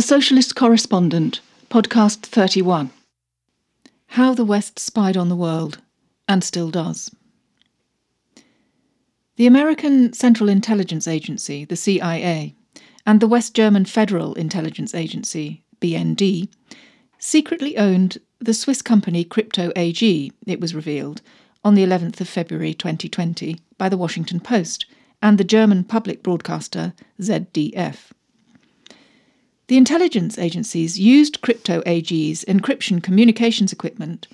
The Socialist Correspondent, Podcast 31 How the West Spied on the World, and Still Does. The American Central Intelligence Agency, the CIA, and the West German Federal Intelligence Agency, BND, secretly owned the Swiss company Crypto AG, it was revealed, on the 11th of February 2020 by the Washington Post and the German public broadcaster ZDF. The intelligence agencies used Crypto AG's encryption communications equipment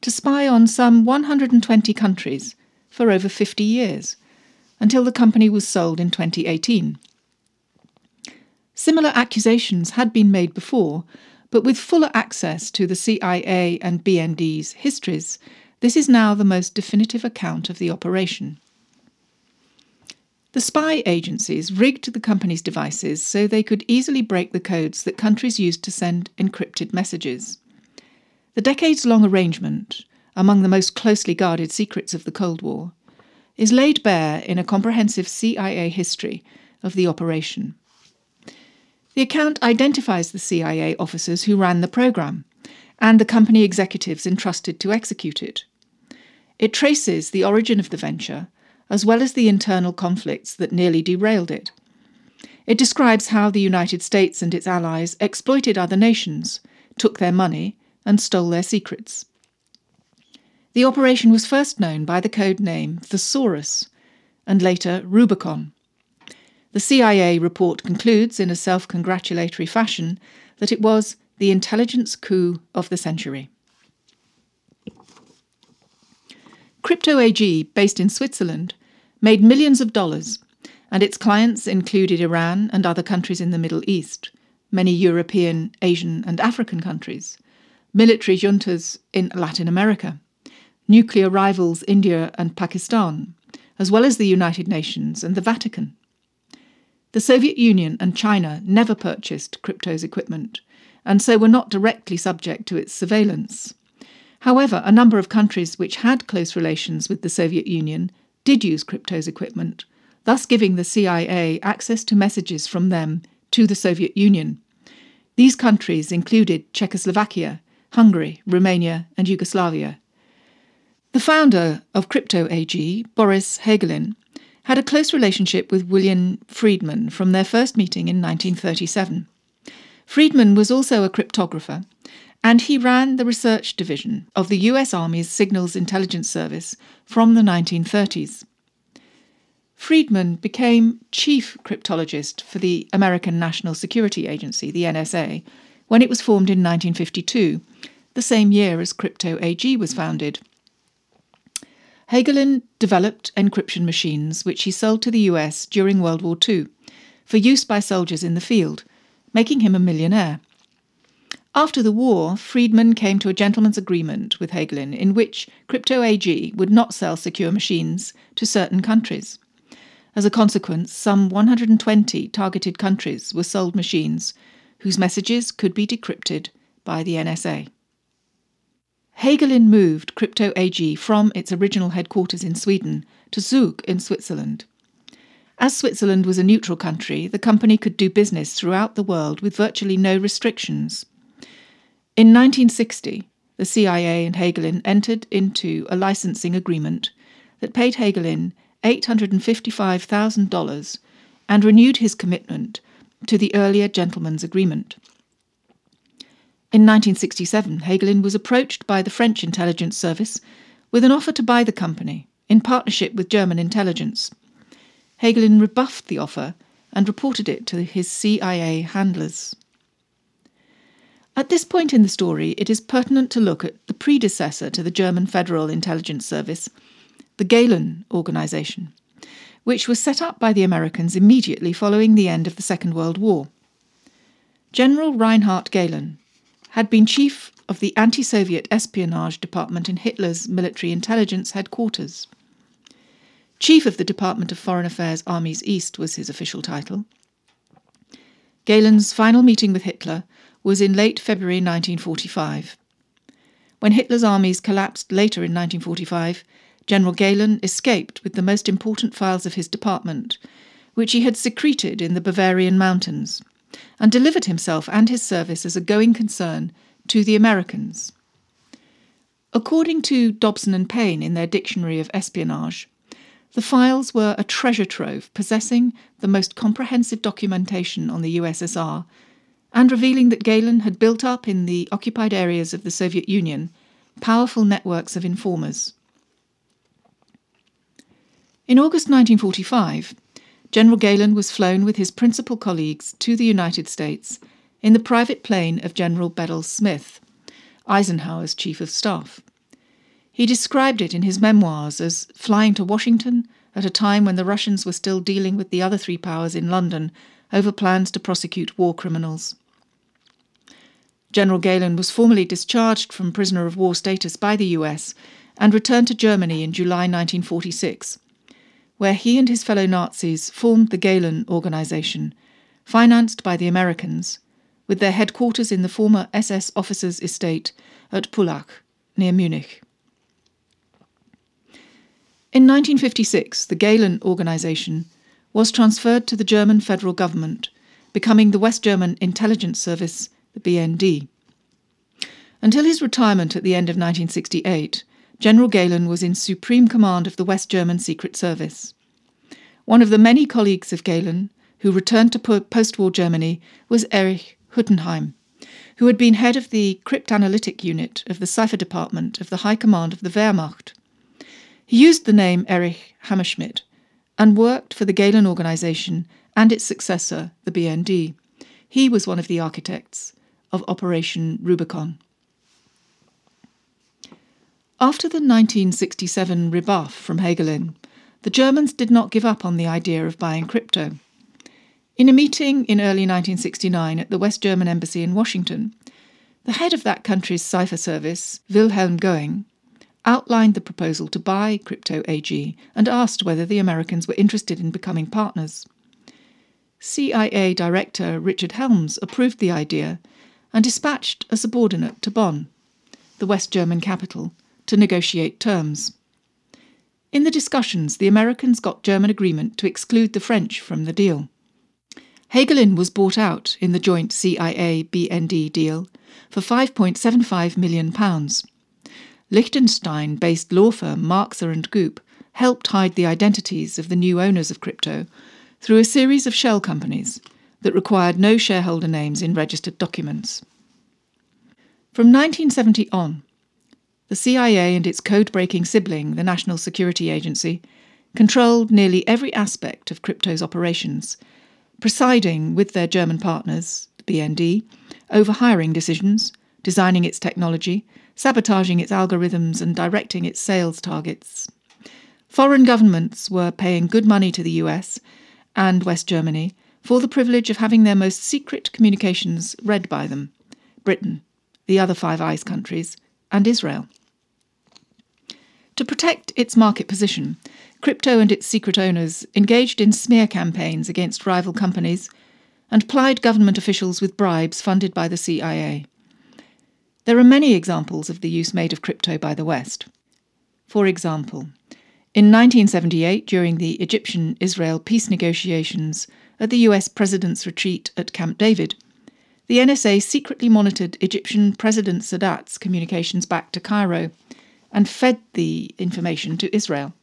to spy on some 120 countries for over 50 years, until the company was sold in 2018. Similar accusations had been made before, but with fuller access to the CIA and BND's histories, this is now the most definitive account of the operation. The spy agencies rigged the company's devices so they could easily break the codes that countries used to send encrypted messages. The decades long arrangement, among the most closely guarded secrets of the Cold War, is laid bare in a comprehensive CIA history of the operation. The account identifies the CIA officers who ran the program and the company executives entrusted to execute it. It traces the origin of the venture as well as the internal conflicts that nearly derailed it. It describes how the United States and its allies exploited other nations, took their money, and stole their secrets. The operation was first known by the code name Thesaurus, and later Rubicon. The CIA report concludes in a self congratulatory fashion that it was the intelligence coup of the century. Crypto AG, based in Switzerland, made millions of dollars, and its clients included Iran and other countries in the Middle East, many European, Asian, and African countries, military juntas in Latin America, nuclear rivals India and Pakistan, as well as the United Nations and the Vatican. The Soviet Union and China never purchased crypto's equipment, and so were not directly subject to its surveillance. However, a number of countries which had close relations with the Soviet Union did use crypto's equipment, thus giving the CIA access to messages from them to the Soviet Union. These countries included Czechoslovakia, Hungary, Romania, and Yugoslavia. The founder of Crypto AG, Boris Hagelin, had a close relationship with William Friedman from their first meeting in 1937. Friedman was also a cryptographer and he ran the research division of the US Army's Signals Intelligence Service from the 1930s. Friedman became chief cryptologist for the American National Security Agency, the NSA, when it was formed in 1952, the same year as Crypto AG was founded. Hagelin developed encryption machines which he sold to the US during World War II for use by soldiers in the field, making him a millionaire. After the war, Friedman came to a gentleman's agreement with Hagelin in which Crypto AG would not sell secure machines to certain countries. As a consequence, some 120 targeted countries were sold machines whose messages could be decrypted by the NSA. Hagelin moved Crypto AG from its original headquarters in Sweden to Zug in Switzerland. As Switzerland was a neutral country, the company could do business throughout the world with virtually no restrictions. In 1960, the CIA and Hagelin entered into a licensing agreement that paid Hagelin $855,000 and renewed his commitment to the earlier gentleman's agreement. In 1967, Hagelin was approached by the French intelligence service with an offer to buy the company in partnership with German intelligence. Hagelin rebuffed the offer and reported it to his CIA handlers. At this point in the story, it is pertinent to look at the predecessor to the German Federal Intelligence Service, the Gehlen Organization, which was set up by the Americans immediately following the end of the Second World War. General Reinhard Gehlen had been chief of the anti Soviet espionage department in Hitler's military intelligence headquarters. Chief of the Department of Foreign Affairs Armies East was his official title. Gehlen's final meeting with Hitler was in late February 1945. When Hitler's armies collapsed later in 1945, General Gehlen escaped with the most important files of his department, which he had secreted in the Bavarian mountains. and delivered himself and his service as a going concern to the Americans. According to Dobson and Payne in their Dictionary of Espionage, the files were a treasure trove possessing the most comprehensive documentation on the USSR and revealing that Gehlen had built up in the occupied areas of the Soviet Union powerful networks of informers. In August 1945, General Gehlen was flown with his principal colleagues to the United States in the private plane of General Bedell Smith, Eisenhower's chief of staff. He described it in his memoirs as flying to Washington at a time when the Russians were still dealing with the other three powers in London over plans to prosecute war criminals. General Gehlen was formally discharged from prisoner of war status by the US and returned to Germany in July 1946, where he and his fellow Nazis formed the Gehlen Organization, financed by the Americans, with their headquarters in the former SS officer's estate at Pullach, near Munich. In 1956, the Gehlen Organization was transferred to the German federal government, becoming the West German Intelligence Service the BND. Until his retirement at the end of 1968, General Gehlen was in supreme command of the West German Secret Service. One of the many colleagues of Gehlen who returned to post war Germany was Erich Hüttenhain, who had been head of the cryptanalytic unit of the Cipher Department of the High Command of the Wehrmacht. He used the name Erich Hammerschmidt and worked for the Gehlen organization and its successor, the BND. He was one of the architects of Operation Rubicon. After the 1967 rebuff from Hagelin, the Germans did not give up on the idea of buying crypto. In a meeting in early 1969 at the West German Embassy in Washington, the head of that country's cipher service, Wilhelm Goeing, outlined the proposal to buy Crypto AG and asked whether the Americans were interested in becoming partners. CIA Director Richard Helms approved the idea and dispatched a subordinate to Bonn, the West German capital, to negotiate terms. In the discussions, the Americans got German agreement to exclude the French from the deal. Hagelin was bought out in the joint CIA BND deal for £5.75 million. Liechtenstein based law firm Marxer and Goop helped hide the identities of the new owners of crypto through a series of shell companies that required no shareholder names in registered documents. From 1970 on, the CIA and its code breaking sibling, the National Security Agency, controlled nearly every aspect of crypto's operations, presiding with their German partners, the BND, over hiring decisions, designing its technology, sabotaging its algorithms, and directing its sales targets. Foreign governments were paying good money to the US and West Germany for the privilege of having their most secret communications read by them Britain, the other Five Eyes countries, and Israel. To protect its market position, crypto and its secret owners engaged in smear campaigns against rival companies and plied government officials with bribes funded by the CIA. There are many examples of the use made of crypto by the West. For example, in 1978, during the Egyptian Israel peace negotiations, at the US President's retreat at Camp David, the NSA secretly monitored Egyptian President Sadat's communications back to Cairo and fed the information to Israel.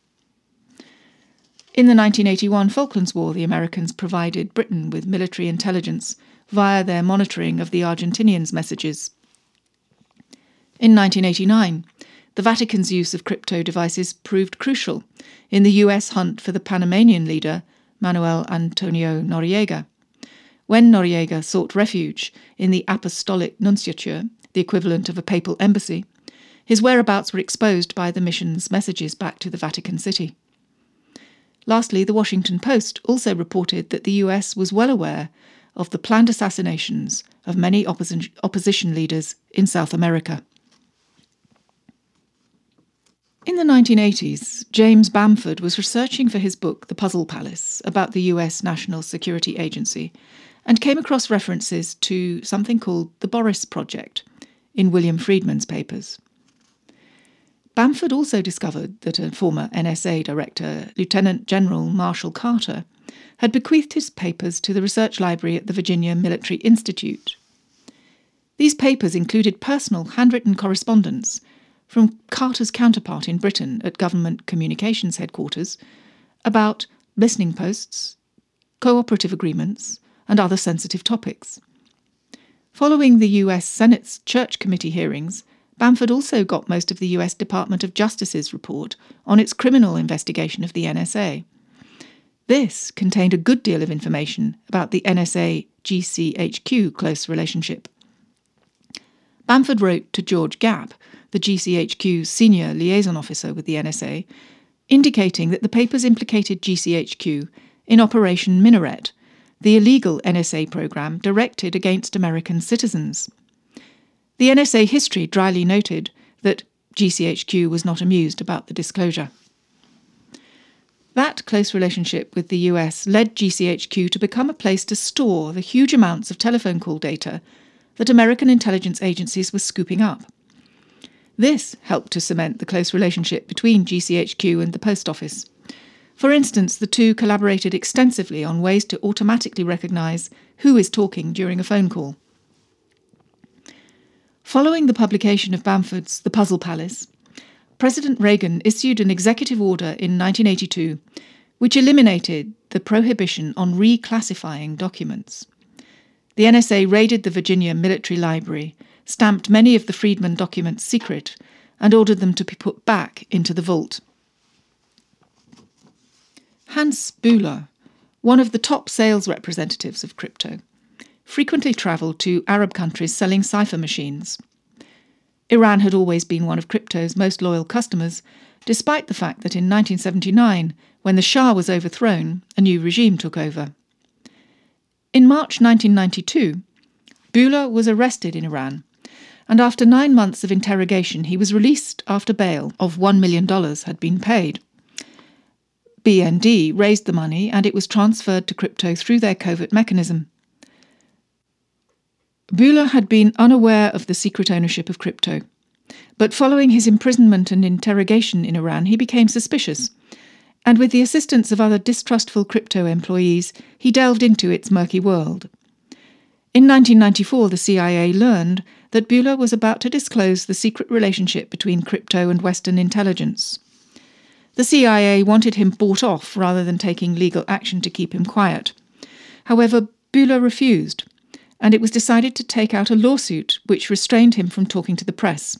In the 1981 Falklands War, the Americans provided Britain with military intelligence via their monitoring of the Argentinians' messages. In 1989, the Vatican's use of crypto devices proved crucial in the US hunt for the Panamanian leader Manuel Antonio Noriega. When Noriega sought refuge in the Apostolic Nunciature, the equivalent of a papal embassy, his whereabouts were exposed by the mission's messages back to the Vatican City. Lastly, the Washington Post also reported that the US was well aware of the planned assassinations of many opposition, leaders in South America. In the 1980s, James Bamford was researching for his book The Puzzle Palace about the US National Security Agency and came across references to something called the Boris Project in William Friedman's papers. Bamford also discovered that a former NSA director, Lieutenant General Marshall Carter, had bequeathed his papers to the research library at the Virginia Military Institute. These papers included personal handwritten correspondence from Carter's counterpart in Britain at Government Communications Headquarters about listening posts, cooperative agreements, and other sensitive topics. Following the US Senate's Church Committee hearings, Bamford also got most of the US Department of Justice's report on its criminal investigation of the NSA. This contained a good deal of information about the NSA GCHQ close relationship. Bamford wrote to George Gapp, the GCHQ's senior liaison officer with the NSA, indicating that the papers implicated GCHQ in Operation Minaret, the illegal NSA program directed against American citizens. The NSA history dryly noted that GCHQ was not amused about the disclosure. That close relationship with the US led GCHQ to become a place to store the huge amounts of telephone call data that American intelligence agencies were scooping up. This helped to cement the close relationship between GCHQ and the Post Office. For instance, the two collaborated extensively on ways to automatically recognize who is talking during a phone call. Following the publication of Bamford's The Puzzle Palace, President Reagan issued an executive order in 1982 which eliminated the prohibition on reclassifying documents. The NSA raided the Virginia Military Library stamped many of the Friedman documents secret, and ordered them to be put back into the vault. Hans Bühler, one of the top sales representatives of crypto, frequently travelled to Arab countries selling cipher machines. Iran had always been one of crypto's most loyal customers, despite the fact that in 1979, when the Shah was overthrown, a new regime took over. In March 1992, Bühler was arrested in Iran and after nine months of interrogation, he was released after bail of $1 million had been paid. BND raised the money and it was transferred to crypto through their covert mechanism. Bühler had been unaware of the secret ownership of crypto, but following his imprisonment and interrogation in Iran, he became suspicious. And with the assistance of other distrustful crypto employees, he delved into its murky world. In 1994, the CIA learned that Bühler was about to disclose the secret relationship between crypto and Western intelligence. The CIA wanted him bought off rather than taking legal action to keep him quiet. However, Bühler refused, and it was decided to take out a lawsuit which restrained him from talking to the press.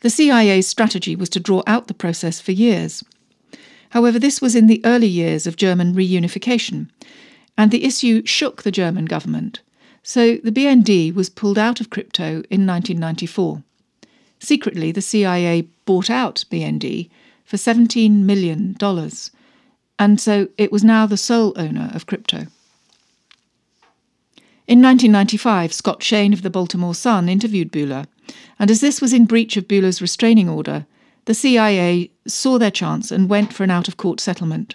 The CIA's strategy was to draw out the process for years. However, this was in the early years of German reunification, and the issue shook the German government. So the BND was pulled out of crypto in 1994. Secretly, the CIA bought out BND for $17 million, and so it was now the sole owner of crypto. In 1995, Scott Shane of the Baltimore Sun interviewed Bühler, and as this was in breach of Bühler's restraining order, the CIA saw their chance and went for an out of court settlement.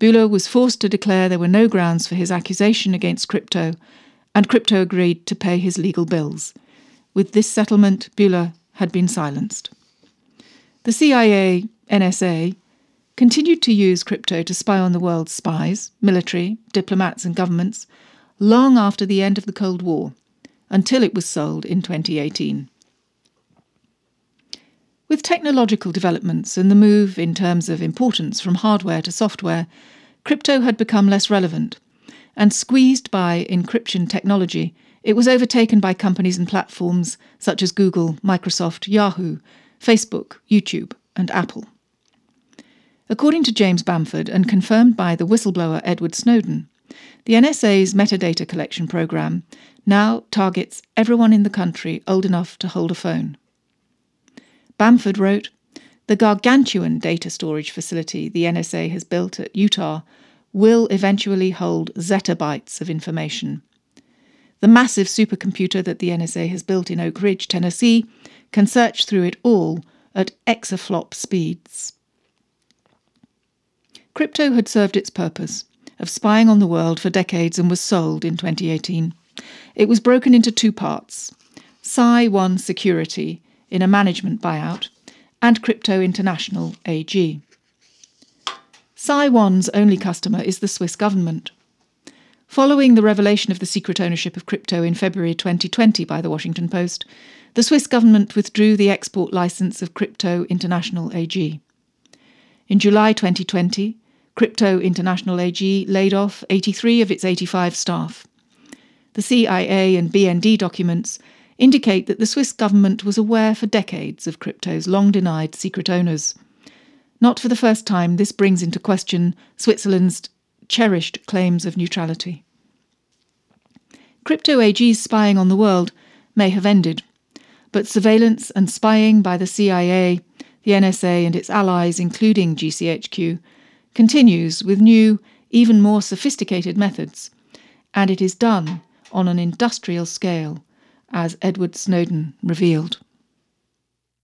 Bühler was forced to declare there were no grounds for his accusation against crypto, and crypto agreed to pay his legal bills. With this settlement, Bühler had been silenced. The CIA, NSA, continued to use crypto to spy on the world's spies, military, diplomats, and governments long after the end of the Cold War, until it was sold in 2018. With technological developments and the move in terms of importance from hardware to software, crypto had become less relevant. And squeezed by encryption technology, it was overtaken by companies and platforms such as Google, Microsoft, Yahoo, Facebook, YouTube, and Apple. According to James Bamford and confirmed by the whistleblower Edward Snowden, the NSA's metadata collection program now targets everyone in the country old enough to hold a phone. Bamford wrote, The gargantuan data storage facility the NSA has built at Utah will eventually hold zettabytes of information. The massive supercomputer that the NSA has built in Oak Ridge, Tennessee, can search through it all at exaflop speeds. Crypto had served its purpose of spying on the world for decades and was sold in 2018. It was broken into two parts CyOne Security in a management buyout, and Crypto International AG. One's only customer is the Swiss government. Following the revelation of the secret ownership of crypto in February 2020 by the Washington Post, the Swiss government withdrew the export license of Crypto International AG. In July 2020, Crypto International AG laid off 83 of its 85 staff. The CIA and BND documents indicate that the Swiss government was aware for decades of crypto's long denied secret owners. Not for the first time, this brings into question Switzerland's cherished claims of neutrality. Crypto AG's spying on the world may have ended, but surveillance and spying by the CIA, the NSA, and its allies, including GCHQ, continues with new, even more sophisticated methods, and it is done on an industrial scale, as Edward Snowden revealed.